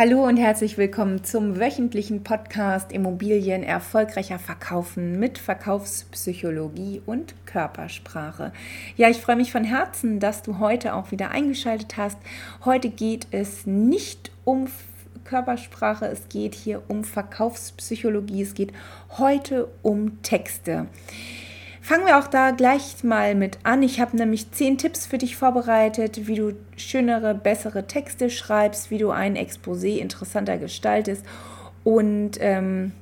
Hallo und herzlich willkommen zum wöchentlichen Podcast Immobilien erfolgreicher verkaufen mit Verkaufspsychologie und Körpersprache. Ja, ich freue mich von Herzen, dass du heute auch wieder eingeschaltet hast. Heute geht es nicht um Körpersprache, es geht hier um Verkaufspsychologie, es geht heute um Texte. Fangen wir auch da gleich mal mit an. Ich habe nämlich zehn Tipps für dich vorbereitet, wie du schönere, bessere Texte schreibst, wie du ein Exposé interessanter gestaltest. Und ähm,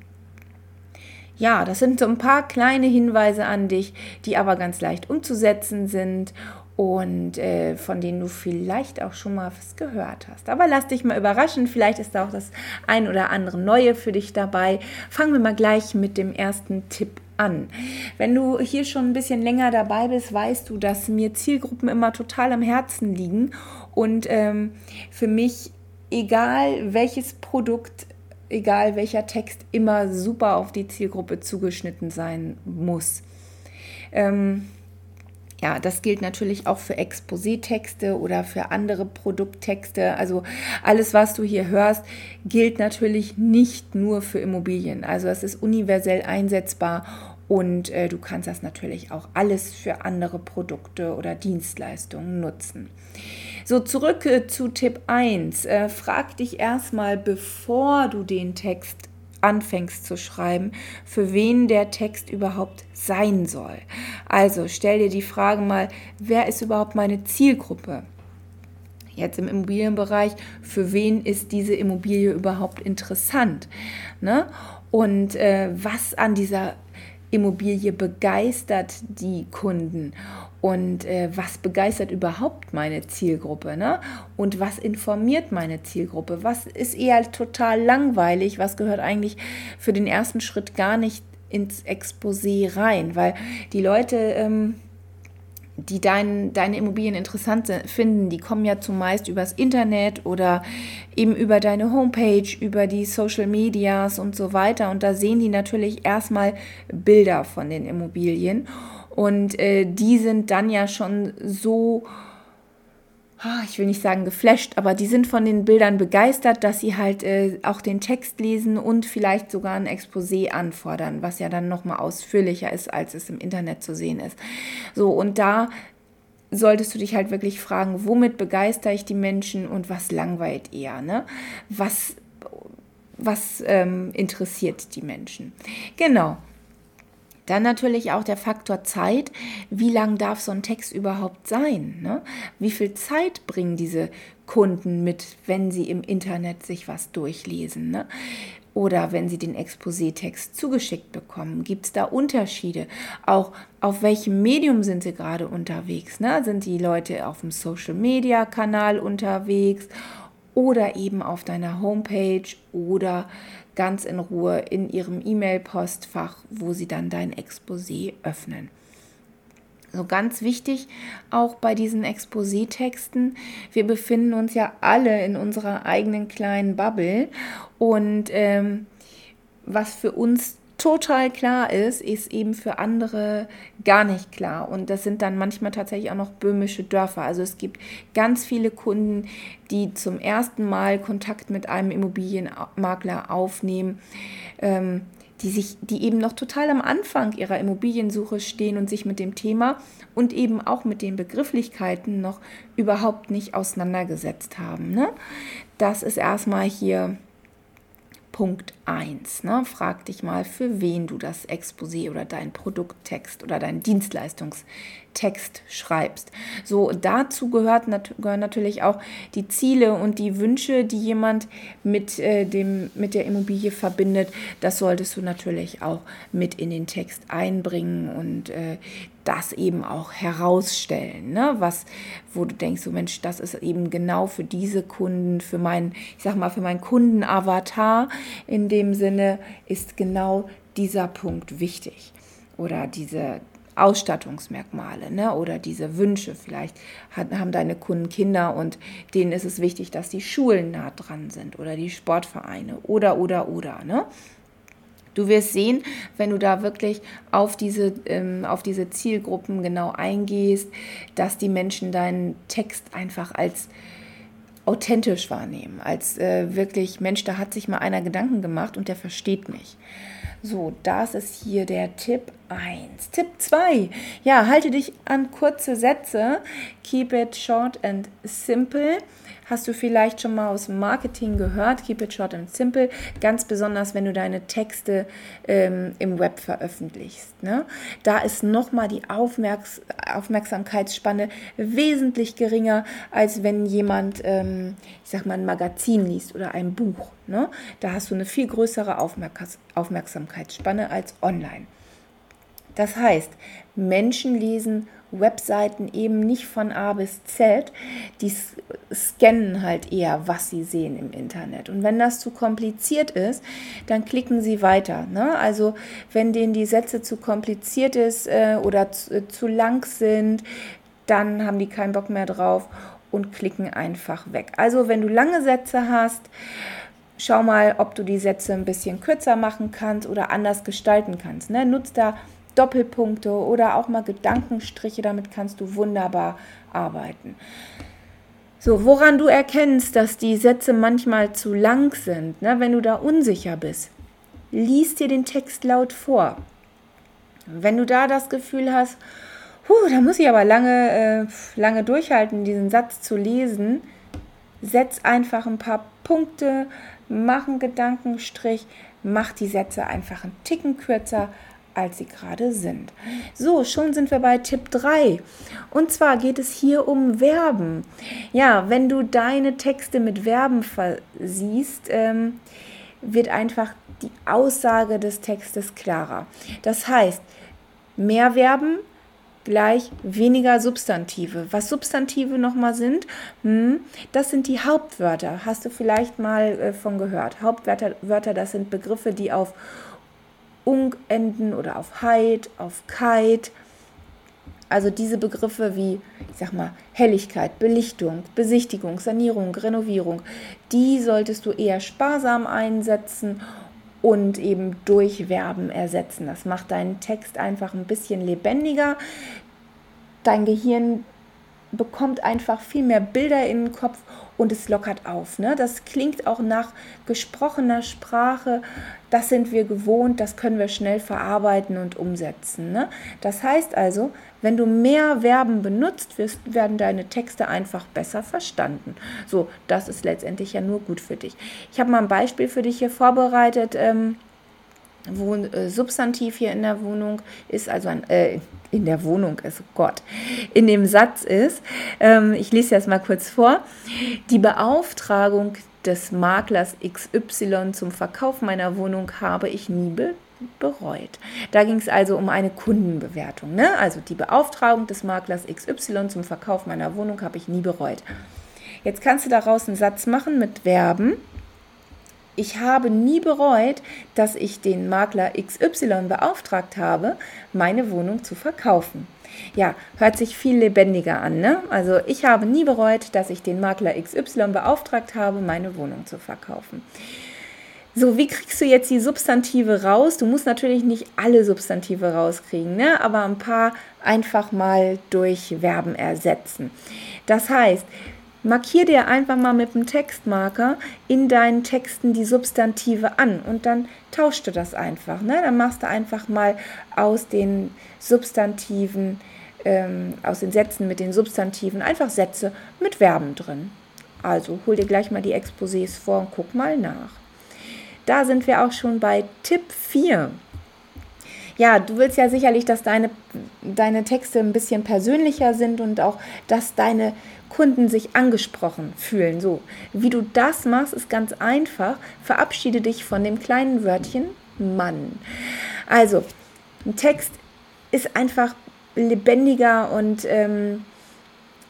ja, das sind so ein paar kleine Hinweise an dich, die aber ganz leicht umzusetzen sind und äh, von denen du vielleicht auch schon mal was gehört hast. Aber lass dich mal überraschen, vielleicht ist da auch das ein oder andere Neue für dich dabei. Fangen wir mal gleich mit dem ersten Tipp an. Wenn du hier schon ein bisschen länger dabei bist, weißt du, dass mir Zielgruppen immer total am Herzen liegen und ähm, für mich, egal welches Produkt, egal welcher Text, immer super auf die Zielgruppe zugeschnitten sein muss. Ähm, ja, das gilt natürlich auch für Exposé-Texte oder für andere Produkttexte. Also alles, was du hier hörst, gilt natürlich nicht nur für Immobilien. Also es ist universell einsetzbar und äh, du kannst das natürlich auch alles für andere Produkte oder Dienstleistungen nutzen. So, zurück äh, zu Tipp 1. Äh, frag dich erstmal, bevor du den Text anfängst zu schreiben, für wen der Text überhaupt sein soll. Also stell dir die Frage mal, wer ist überhaupt meine Zielgruppe? Jetzt im Immobilienbereich, für wen ist diese Immobilie überhaupt interessant? Ne? Und äh, was an dieser Immobilie begeistert die Kunden? Und äh, was begeistert überhaupt meine Zielgruppe ne? und was informiert meine Zielgruppe, was ist eher total langweilig, was gehört eigentlich für den ersten Schritt gar nicht ins Exposé rein, weil die Leute... Ähm, die dein, deine Immobilien interessant finden, die kommen ja zumeist übers Internet oder eben über deine Homepage, über die Social Medias und so weiter. Und da sehen die natürlich erstmal Bilder von den Immobilien. Und äh, die sind dann ja schon so ich will nicht sagen geflasht, aber die sind von den Bildern begeistert, dass sie halt äh, auch den Text lesen und vielleicht sogar ein Exposé anfordern, was ja dann nochmal ausführlicher ist, als es im Internet zu sehen ist. So, und da solltest du dich halt wirklich fragen, womit begeistere ich die Menschen und was langweilt eher, ne? Was, was ähm, interessiert die Menschen? Genau. Dann natürlich auch der Faktor Zeit. Wie lang darf so ein Text überhaupt sein? Ne? Wie viel Zeit bringen diese Kunden mit, wenn sie im Internet sich was durchlesen? Ne? Oder wenn sie den Exposé-Text zugeschickt bekommen, gibt es da Unterschiede? Auch auf welchem Medium sind sie gerade unterwegs? Ne? Sind die Leute auf dem Social-Media-Kanal unterwegs oder eben auf deiner Homepage oder ganz in Ruhe in ihrem E-Mail-Postfach, wo sie dann dein Exposé öffnen. So ganz wichtig auch bei diesen Exposé-Texten, wir befinden uns ja alle in unserer eigenen kleinen Bubble und ähm, was für uns total klar ist, ist eben für andere gar nicht klar. Und das sind dann manchmal tatsächlich auch noch böhmische Dörfer. Also es gibt ganz viele Kunden, die zum ersten Mal Kontakt mit einem Immobilienmakler aufnehmen. Ähm, die sich, die eben noch total am Anfang ihrer Immobiliensuche stehen und sich mit dem Thema und eben auch mit den Begrifflichkeiten noch überhaupt nicht auseinandergesetzt haben. Ne? Das ist erstmal hier Punkt 1. Ne? Frag dich mal, für wen du das Exposé oder deinen Produkttext oder deinen Dienstleistungstext schreibst. So, dazu gehört nat gehören natürlich auch die Ziele und die Wünsche, die jemand mit, äh, dem, mit der Immobilie verbindet. Das solltest du natürlich auch mit in den Text einbringen und äh, das eben auch herausstellen, ne? was, wo du denkst, so Mensch, das ist eben genau für diese Kunden, für meinen, ich sag mal, für meinen Kundenavatar in dem Sinne ist genau dieser Punkt wichtig oder diese Ausstattungsmerkmale ne? oder diese Wünsche. Vielleicht hat, haben deine Kunden Kinder und denen ist es wichtig, dass die Schulen nah dran sind oder die Sportvereine oder, oder, oder. Ne? Du wirst sehen, wenn du da wirklich auf diese, ähm, auf diese Zielgruppen genau eingehst, dass die Menschen deinen Text einfach als authentisch wahrnehmen, als äh, wirklich, Mensch, da hat sich mal einer Gedanken gemacht und der versteht mich. So, das ist hier der Tipp 1. Tipp 2. Ja, halte dich an kurze Sätze. Keep it short and simple. Hast du vielleicht schon mal aus Marketing gehört? Keep it short and simple. Ganz besonders, wenn du deine Texte ähm, im Web veröffentlichst. Ne? Da ist nochmal die Aufmerks Aufmerksamkeitsspanne wesentlich geringer, als wenn jemand, ähm, ich sag mal, ein Magazin liest oder ein Buch. Ne? Da hast du eine viel größere Aufmerks Aufmerksamkeitsspanne als online. Das heißt, Menschen lesen Webseiten eben nicht von A bis Z, die scannen halt eher, was sie sehen im Internet. Und wenn das zu kompliziert ist, dann klicken sie weiter. Ne? Also wenn denen die Sätze zu kompliziert ist äh, oder zu, äh, zu lang sind, dann haben die keinen Bock mehr drauf und klicken einfach weg. Also wenn du lange Sätze hast, schau mal, ob du die Sätze ein bisschen kürzer machen kannst oder anders gestalten kannst. Ne? Nutz da Doppelpunkte oder auch mal Gedankenstriche, damit kannst du wunderbar arbeiten. So, woran du erkennst, dass die Sätze manchmal zu lang sind, ne, wenn du da unsicher bist, lies dir den Text laut vor. Wenn du da das Gefühl hast, huh, da muss ich aber lange, äh, lange durchhalten, diesen Satz zu lesen, setz einfach ein paar Punkte, mach einen Gedankenstrich, mach die Sätze einfach einen Ticken kürzer, als sie gerade sind. So, schon sind wir bei Tipp 3. Und zwar geht es hier um Verben. Ja, wenn du deine Texte mit Verben versiehst, ähm, wird einfach die Aussage des Textes klarer. Das heißt, mehr Verben gleich weniger Substantive. Was Substantive nochmal sind, hm, das sind die Hauptwörter. Hast du vielleicht mal äh, von gehört. Hauptwörter, Wörter, das sind Begriffe, die auf ung enden oder auf heit, auf kite. Also diese Begriffe wie, ich sag mal, Helligkeit, Belichtung, Besichtigung, Sanierung, Renovierung, die solltest du eher sparsam einsetzen und eben durch Verben ersetzen. Das macht deinen Text einfach ein bisschen lebendiger. Dein Gehirn bekommt einfach viel mehr Bilder in den Kopf und es lockert auf. Ne? Das klingt auch nach gesprochener Sprache. Das sind wir gewohnt, das können wir schnell verarbeiten und umsetzen. Ne? Das heißt also, wenn du mehr Verben benutzt, wirst, werden deine Texte einfach besser verstanden. So, das ist letztendlich ja nur gut für dich. Ich habe mal ein Beispiel für dich hier vorbereitet. Ähm, äh, Substantiv hier in der Wohnung ist, also ein, äh, in der Wohnung ist, Gott, in dem Satz ist, ähm, ich lese das mal kurz vor, die Beauftragung des Maklers XY zum Verkauf meiner Wohnung habe ich nie be bereut. Da ging es also um eine Kundenbewertung. Ne? Also die Beauftragung des Maklers XY zum Verkauf meiner Wohnung habe ich nie bereut. Jetzt kannst du daraus einen Satz machen mit Verben ich habe nie bereut, dass ich den Makler XY beauftragt habe, meine Wohnung zu verkaufen. Ja, hört sich viel lebendiger an, ne? Also ich habe nie bereut, dass ich den Makler XY beauftragt habe, meine Wohnung zu verkaufen. So, wie kriegst du jetzt die Substantive raus? Du musst natürlich nicht alle Substantive rauskriegen, ne? aber ein paar einfach mal durch Verben ersetzen. Das heißt, Markier dir einfach mal mit dem Textmarker in deinen Texten die Substantive an und dann tauschst du das einfach. Ne? Dann machst du einfach mal aus den Substantiven, ähm, aus den Sätzen mit den Substantiven einfach Sätze mit Verben drin. Also hol dir gleich mal die Exposés vor und guck mal nach. Da sind wir auch schon bei Tipp 4. Ja, du willst ja sicherlich, dass deine, deine Texte ein bisschen persönlicher sind und auch, dass deine Kunden sich angesprochen fühlen. So, wie du das machst, ist ganz einfach. Verabschiede dich von dem kleinen Wörtchen Mann. Also, ein Text ist einfach lebendiger und ähm,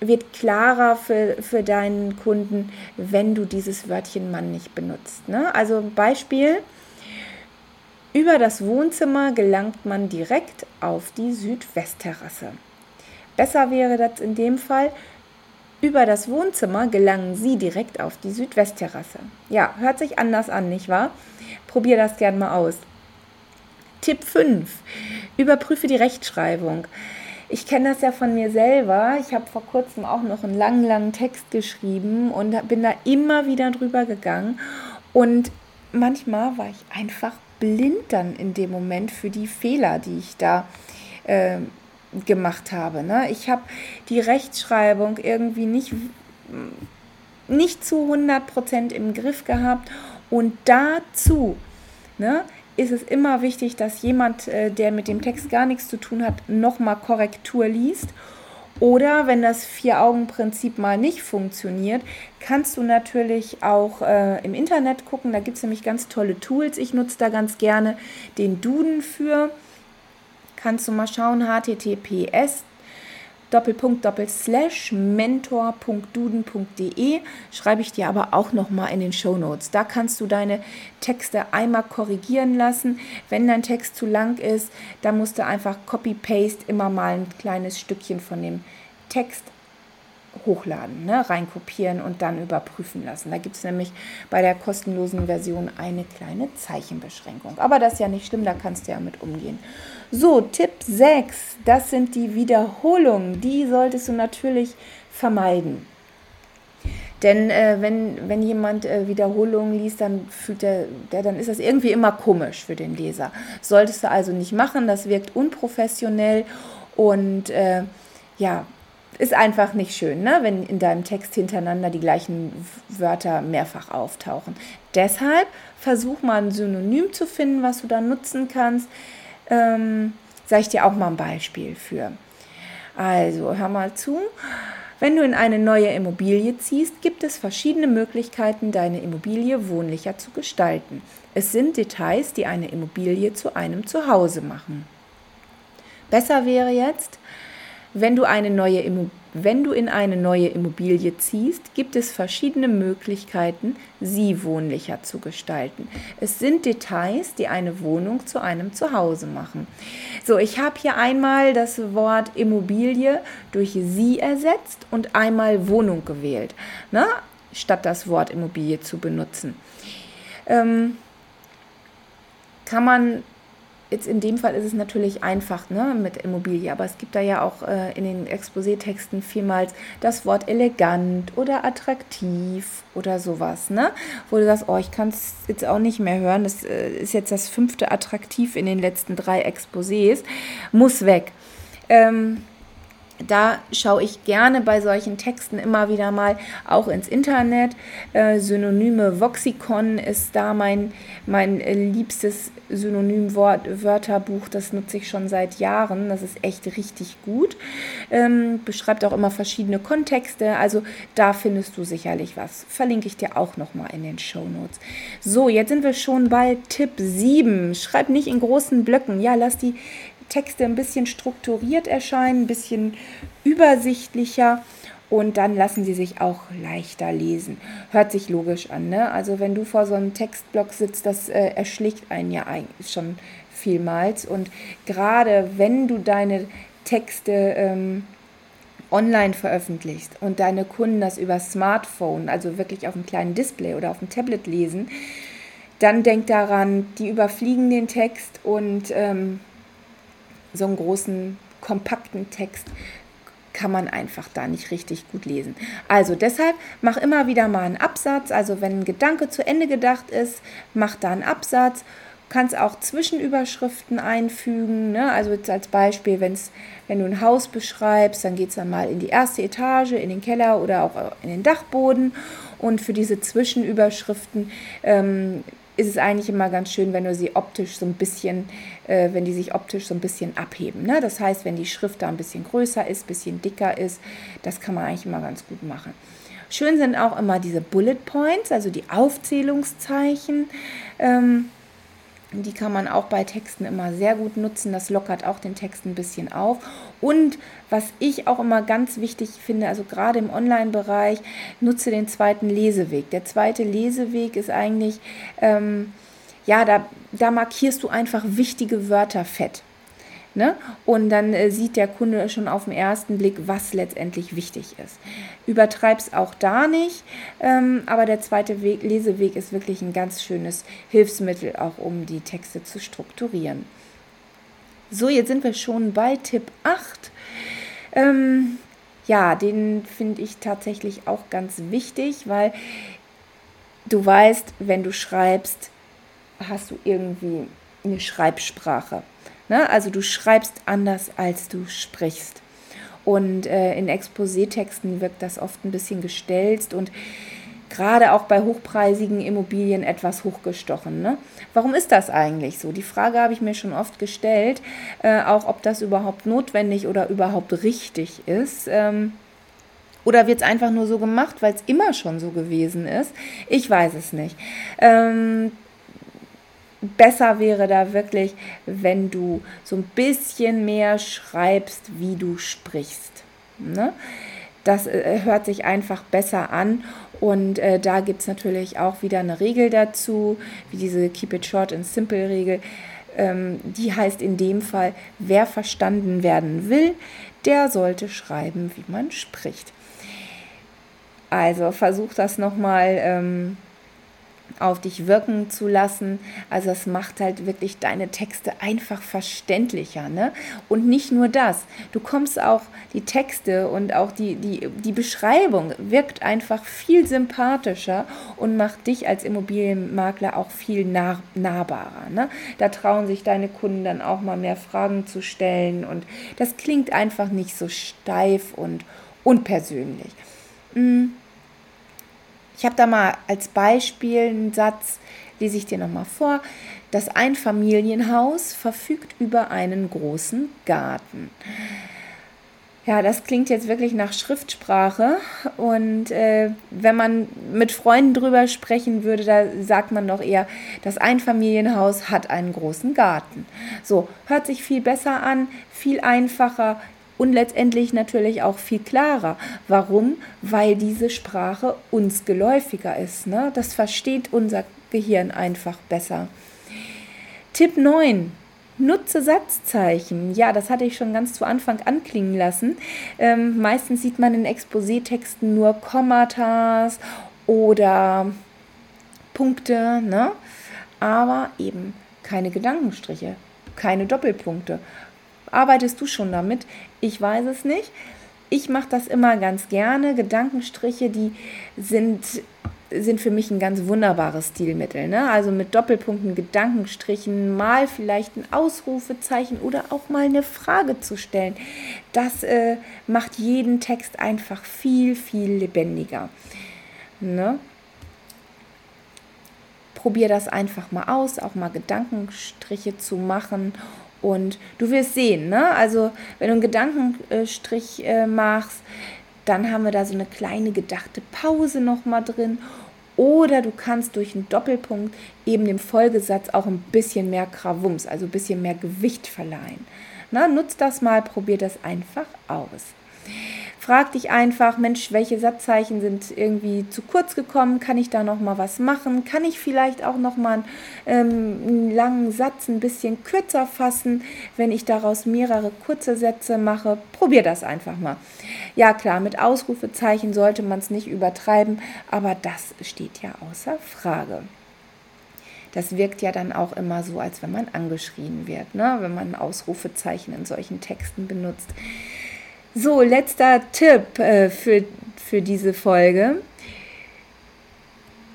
wird klarer für, für deinen Kunden, wenn du dieses Wörtchen Mann nicht benutzt. Ne? Also Beispiel, über das Wohnzimmer gelangt man direkt auf die Südwestterrasse. Besser wäre das in dem Fall, über das Wohnzimmer gelangen Sie direkt auf die Südwestterrasse. Ja, hört sich anders an, nicht wahr? Probier das gern mal aus. Tipp 5. Überprüfe die Rechtschreibung. ich kenne das ja von mir selber. Ich habe vor kurzem auch noch einen langen, langen Text geschrieben und bin da immer wieder drüber gegangen. Und manchmal war ich einfach blind dann in dem Moment für die Fehler, die ich da äh, gemacht habe. Ne? Ich habe die Rechtschreibung irgendwie nicht, nicht zu 100% im Griff gehabt und dazu ne, ist es immer wichtig, dass jemand, äh, der mit dem Text gar nichts zu tun hat, nochmal Korrektur liest. Oder wenn das Vier-Augen-Prinzip mal nicht funktioniert, kannst du natürlich auch äh, im Internet gucken. Da gibt es nämlich ganz tolle Tools. Ich nutze da ganz gerne den Duden für kannst du mal schauen, https Doppelpunkt Doppelslash mentor.duden.de schreibe ich dir aber auch noch mal in den Show Notes. Da kannst du deine Texte einmal korrigieren lassen. Wenn dein Text zu lang ist, dann musst du einfach Copy Paste immer mal ein kleines Stückchen von dem Text hochladen, ne, reinkopieren und dann überprüfen lassen. Da gibt es nämlich bei der kostenlosen Version eine kleine Zeichenbeschränkung. Aber das ist ja nicht schlimm, da kannst du ja mit umgehen. So, Tipp 6, das sind die Wiederholungen. Die solltest du natürlich vermeiden. Denn äh, wenn, wenn jemand äh, Wiederholungen liest, dann fühlt der, der, dann ist das irgendwie immer komisch für den Leser. Solltest du also nicht machen, das wirkt unprofessionell und äh, ja, ist einfach nicht schön, ne? wenn in deinem Text hintereinander die gleichen Wörter mehrfach auftauchen. Deshalb versuch mal ein Synonym zu finden, was du da nutzen kannst. Ähm, Sage ich dir auch mal ein Beispiel für. Also, hör mal zu. Wenn du in eine neue Immobilie ziehst, gibt es verschiedene Möglichkeiten, deine Immobilie wohnlicher zu gestalten. Es sind Details, die eine Immobilie zu einem Zuhause machen. Besser wäre jetzt, wenn du, eine neue wenn du in eine neue Immobilie ziehst, gibt es verschiedene Möglichkeiten, sie wohnlicher zu gestalten. Es sind Details, die eine Wohnung zu einem Zuhause machen. So, ich habe hier einmal das Wort Immobilie durch sie ersetzt und einmal Wohnung gewählt, ne? statt das Wort Immobilie zu benutzen. Ähm, kann man Jetzt in dem Fall ist es natürlich einfach ne, mit Immobilie, aber es gibt da ja auch äh, in den Exposé-Texten vielmals das Wort elegant oder attraktiv oder sowas, ne? Wo du sagst, oh, ich kann es jetzt auch nicht mehr hören, das äh, ist jetzt das fünfte attraktiv in den letzten drei Exposés, muss weg. Ähm, da schaue ich gerne bei solchen Texten immer wieder mal auch ins Internet. Äh, Synonyme Voxicon ist da mein, mein liebstes Synonymwort, Wörterbuch. Das nutze ich schon seit Jahren. Das ist echt richtig gut. Ähm, beschreibt auch immer verschiedene Kontexte. Also da findest du sicherlich was. Verlinke ich dir auch nochmal in den Show Notes. So, jetzt sind wir schon bei Tipp 7. Schreib nicht in großen Blöcken. Ja, lass die Texte ein bisschen strukturiert erscheinen, ein bisschen übersichtlicher und dann lassen sie sich auch leichter lesen. Hört sich logisch an, ne? Also wenn du vor so einem Textblock sitzt, das äh, erschlägt einen ja eigentlich schon vielmals und gerade wenn du deine Texte ähm, online veröffentlichst und deine Kunden das über Smartphone, also wirklich auf einem kleinen Display oder auf dem Tablet lesen, dann denk daran, die überfliegen den Text und ähm, so einen großen, kompakten Text kann man einfach da nicht richtig gut lesen. Also deshalb mach immer wieder mal einen Absatz. Also wenn ein Gedanke zu Ende gedacht ist, mach da einen Absatz. Kannst auch Zwischenüberschriften einfügen. Ne? Also jetzt als Beispiel, wenn's, wenn du ein Haus beschreibst, dann geht es dann mal in die erste Etage, in den Keller oder auch in den Dachboden. Und für diese Zwischenüberschriften ähm, ist es eigentlich immer ganz schön, wenn du sie optisch so ein bisschen, äh, wenn die sich optisch so ein bisschen abheben. Ne? Das heißt, wenn die Schrift da ein bisschen größer ist, ein bisschen dicker ist, das kann man eigentlich immer ganz gut machen. Schön sind auch immer diese Bullet Points, also die Aufzählungszeichen. Ähm, die kann man auch bei Texten immer sehr gut nutzen. Das lockert auch den Text ein bisschen auf. Und was ich auch immer ganz wichtig finde, also gerade im Online-Bereich, nutze den zweiten Leseweg. Der zweite Leseweg ist eigentlich, ähm, ja, da, da markierst du einfach wichtige Wörter fett. Ne? Und dann äh, sieht der Kunde schon auf den ersten Blick, was letztendlich wichtig ist. Übertreib es auch da nicht, ähm, aber der zweite Weg, Leseweg ist wirklich ein ganz schönes Hilfsmittel, auch um die Texte zu strukturieren. So, jetzt sind wir schon bei Tipp 8. Ähm, ja, den finde ich tatsächlich auch ganz wichtig, weil du weißt, wenn du schreibst, hast du irgendwie eine Schreibsprache. Ne? Also du schreibst anders, als du sprichst. Und äh, in Exposé-Texten wirkt das oft ein bisschen gestelzt und gerade auch bei hochpreisigen Immobilien etwas hochgestochen. Ne? Warum ist das eigentlich so? Die Frage habe ich mir schon oft gestellt, äh, auch ob das überhaupt notwendig oder überhaupt richtig ist. Ähm, oder wird es einfach nur so gemacht, weil es immer schon so gewesen ist? Ich weiß es nicht. Ähm, besser wäre da wirklich, wenn du so ein bisschen mehr schreibst, wie du sprichst. Ne? Das äh, hört sich einfach besser an und äh, da gibt es natürlich auch wieder eine Regel dazu, wie diese Keep It Short and Simple Regel. Ähm, die heißt in dem Fall, wer verstanden werden will, der sollte schreiben, wie man spricht. Also versuch das nochmal ähm, auf dich wirken zu lassen. Also es macht halt wirklich deine Texte einfach verständlicher. Ne? Und nicht nur das, du kommst auch, die Texte und auch die, die, die Beschreibung wirkt einfach viel sympathischer und macht dich als Immobilienmakler auch viel nah, nahbarer. Ne? Da trauen sich deine Kunden dann auch mal mehr Fragen zu stellen und das klingt einfach nicht so steif und unpersönlich. Mhm. Ich habe da mal als Beispiel einen Satz, lese ich dir nochmal vor. Das Einfamilienhaus verfügt über einen großen Garten. Ja, das klingt jetzt wirklich nach Schriftsprache. Und äh, wenn man mit Freunden drüber sprechen würde, da sagt man doch eher, das Einfamilienhaus hat einen großen Garten. So, hört sich viel besser an, viel einfacher, und letztendlich natürlich auch viel klarer. Warum? Weil diese Sprache uns geläufiger ist. Ne? Das versteht unser Gehirn einfach besser. Tipp 9. Nutze Satzzeichen. Ja, das hatte ich schon ganz zu Anfang anklingen lassen. Ähm, meistens sieht man in Exposé-Texten nur Kommatas oder Punkte, ne? aber eben keine Gedankenstriche, keine Doppelpunkte. Arbeitest du schon damit? Ich weiß es nicht. Ich mache das immer ganz gerne. Gedankenstriche, die sind, sind für mich ein ganz wunderbares Stilmittel. Ne? Also mit Doppelpunkten, Gedankenstrichen, mal vielleicht ein Ausrufezeichen oder auch mal eine Frage zu stellen. Das äh, macht jeden Text einfach viel, viel lebendiger. Ne? Probier das einfach mal aus, auch mal Gedankenstriche zu machen und du wirst sehen, ne? Also, wenn du einen Gedankenstrich äh, machst, dann haben wir da so eine kleine gedachte Pause nochmal drin. Oder du kannst durch einen Doppelpunkt eben dem Folgesatz auch ein bisschen mehr Krawums, also ein bisschen mehr Gewicht verleihen. Na, nutz das mal, probier das einfach aus. Frag dich einfach, Mensch, welche Satzzeichen sind irgendwie zu kurz gekommen? Kann ich da noch mal was machen? Kann ich vielleicht auch noch mal ähm, einen langen Satz ein bisschen kürzer fassen, wenn ich daraus mehrere kurze Sätze mache? Probier das einfach mal. Ja klar, mit Ausrufezeichen sollte man es nicht übertreiben, aber das steht ja außer Frage. Das wirkt ja dann auch immer so, als wenn man angeschrien wird, ne? wenn man Ausrufezeichen in solchen Texten benutzt. So, letzter Tipp äh, für, für diese Folge.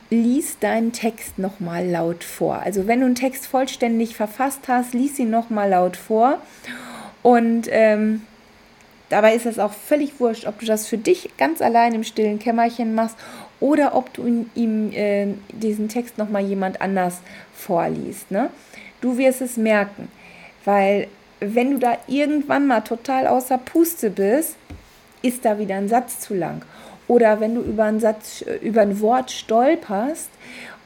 Lies deinen Text nochmal laut vor. Also wenn du einen Text vollständig verfasst hast, lies ihn nochmal laut vor. Und ähm, dabei ist es auch völlig wurscht, ob du das für dich ganz allein im stillen Kämmerchen machst oder ob du ihm äh, diesen Text nochmal jemand anders vorliest. Ne? Du wirst es merken, weil wenn du da irgendwann mal total außer Puste bist, ist da wieder ein Satz zu lang. Oder wenn du über einen Satz, über ein Wort stolperst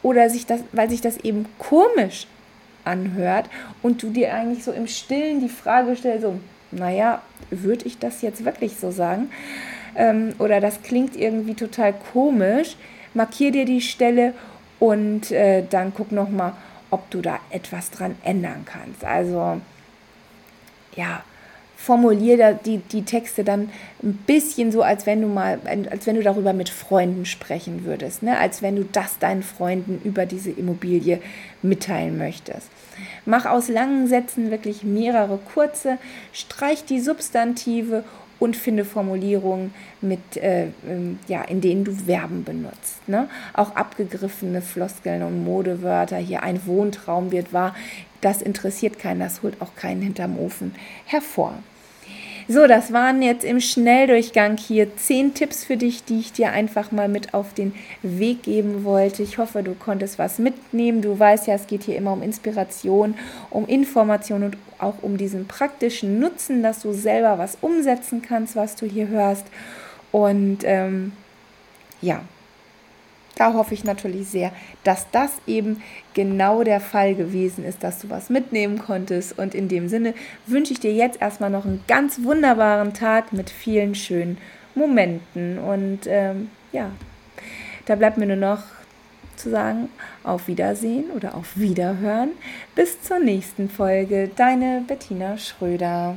oder sich das, weil sich das eben komisch anhört und du dir eigentlich so im Stillen die Frage stellst, so, naja, würde ich das jetzt wirklich so sagen? Ähm, oder das klingt irgendwie total komisch, markier dir die Stelle und äh, dann guck nochmal, ob du da etwas dran ändern kannst. Also ja, formuliere die, die Texte dann ein bisschen so, als wenn du mal, als wenn du darüber mit Freunden sprechen würdest, ne? als wenn du das deinen Freunden über diese Immobilie mitteilen möchtest. Mach aus langen Sätzen wirklich mehrere kurze, streich die Substantive und finde Formulierungen, mit, äh, ähm, ja, in denen du Verben benutzt. Ne? Auch abgegriffene Floskeln und Modewörter. Hier ein Wohntraum wird wahr. Das interessiert keinen, das holt auch keinen hinterm Ofen hervor. So, das waren jetzt im Schnelldurchgang hier zehn Tipps für dich, die ich dir einfach mal mit auf den Weg geben wollte. Ich hoffe, du konntest was mitnehmen. Du weißt ja, es geht hier immer um Inspiration, um Information und auch um diesen praktischen Nutzen, dass du selber was umsetzen kannst, was du hier hörst. Und ähm, ja, da hoffe ich natürlich sehr, dass das eben genau der Fall gewesen ist, dass du was mitnehmen konntest. Und in dem Sinne wünsche ich dir jetzt erstmal noch einen ganz wunderbaren Tag mit vielen schönen Momenten. Und ähm, ja, da bleibt mir nur noch zu sagen, auf Wiedersehen oder auf Wiederhören. Bis zur nächsten Folge. Deine Bettina Schröder.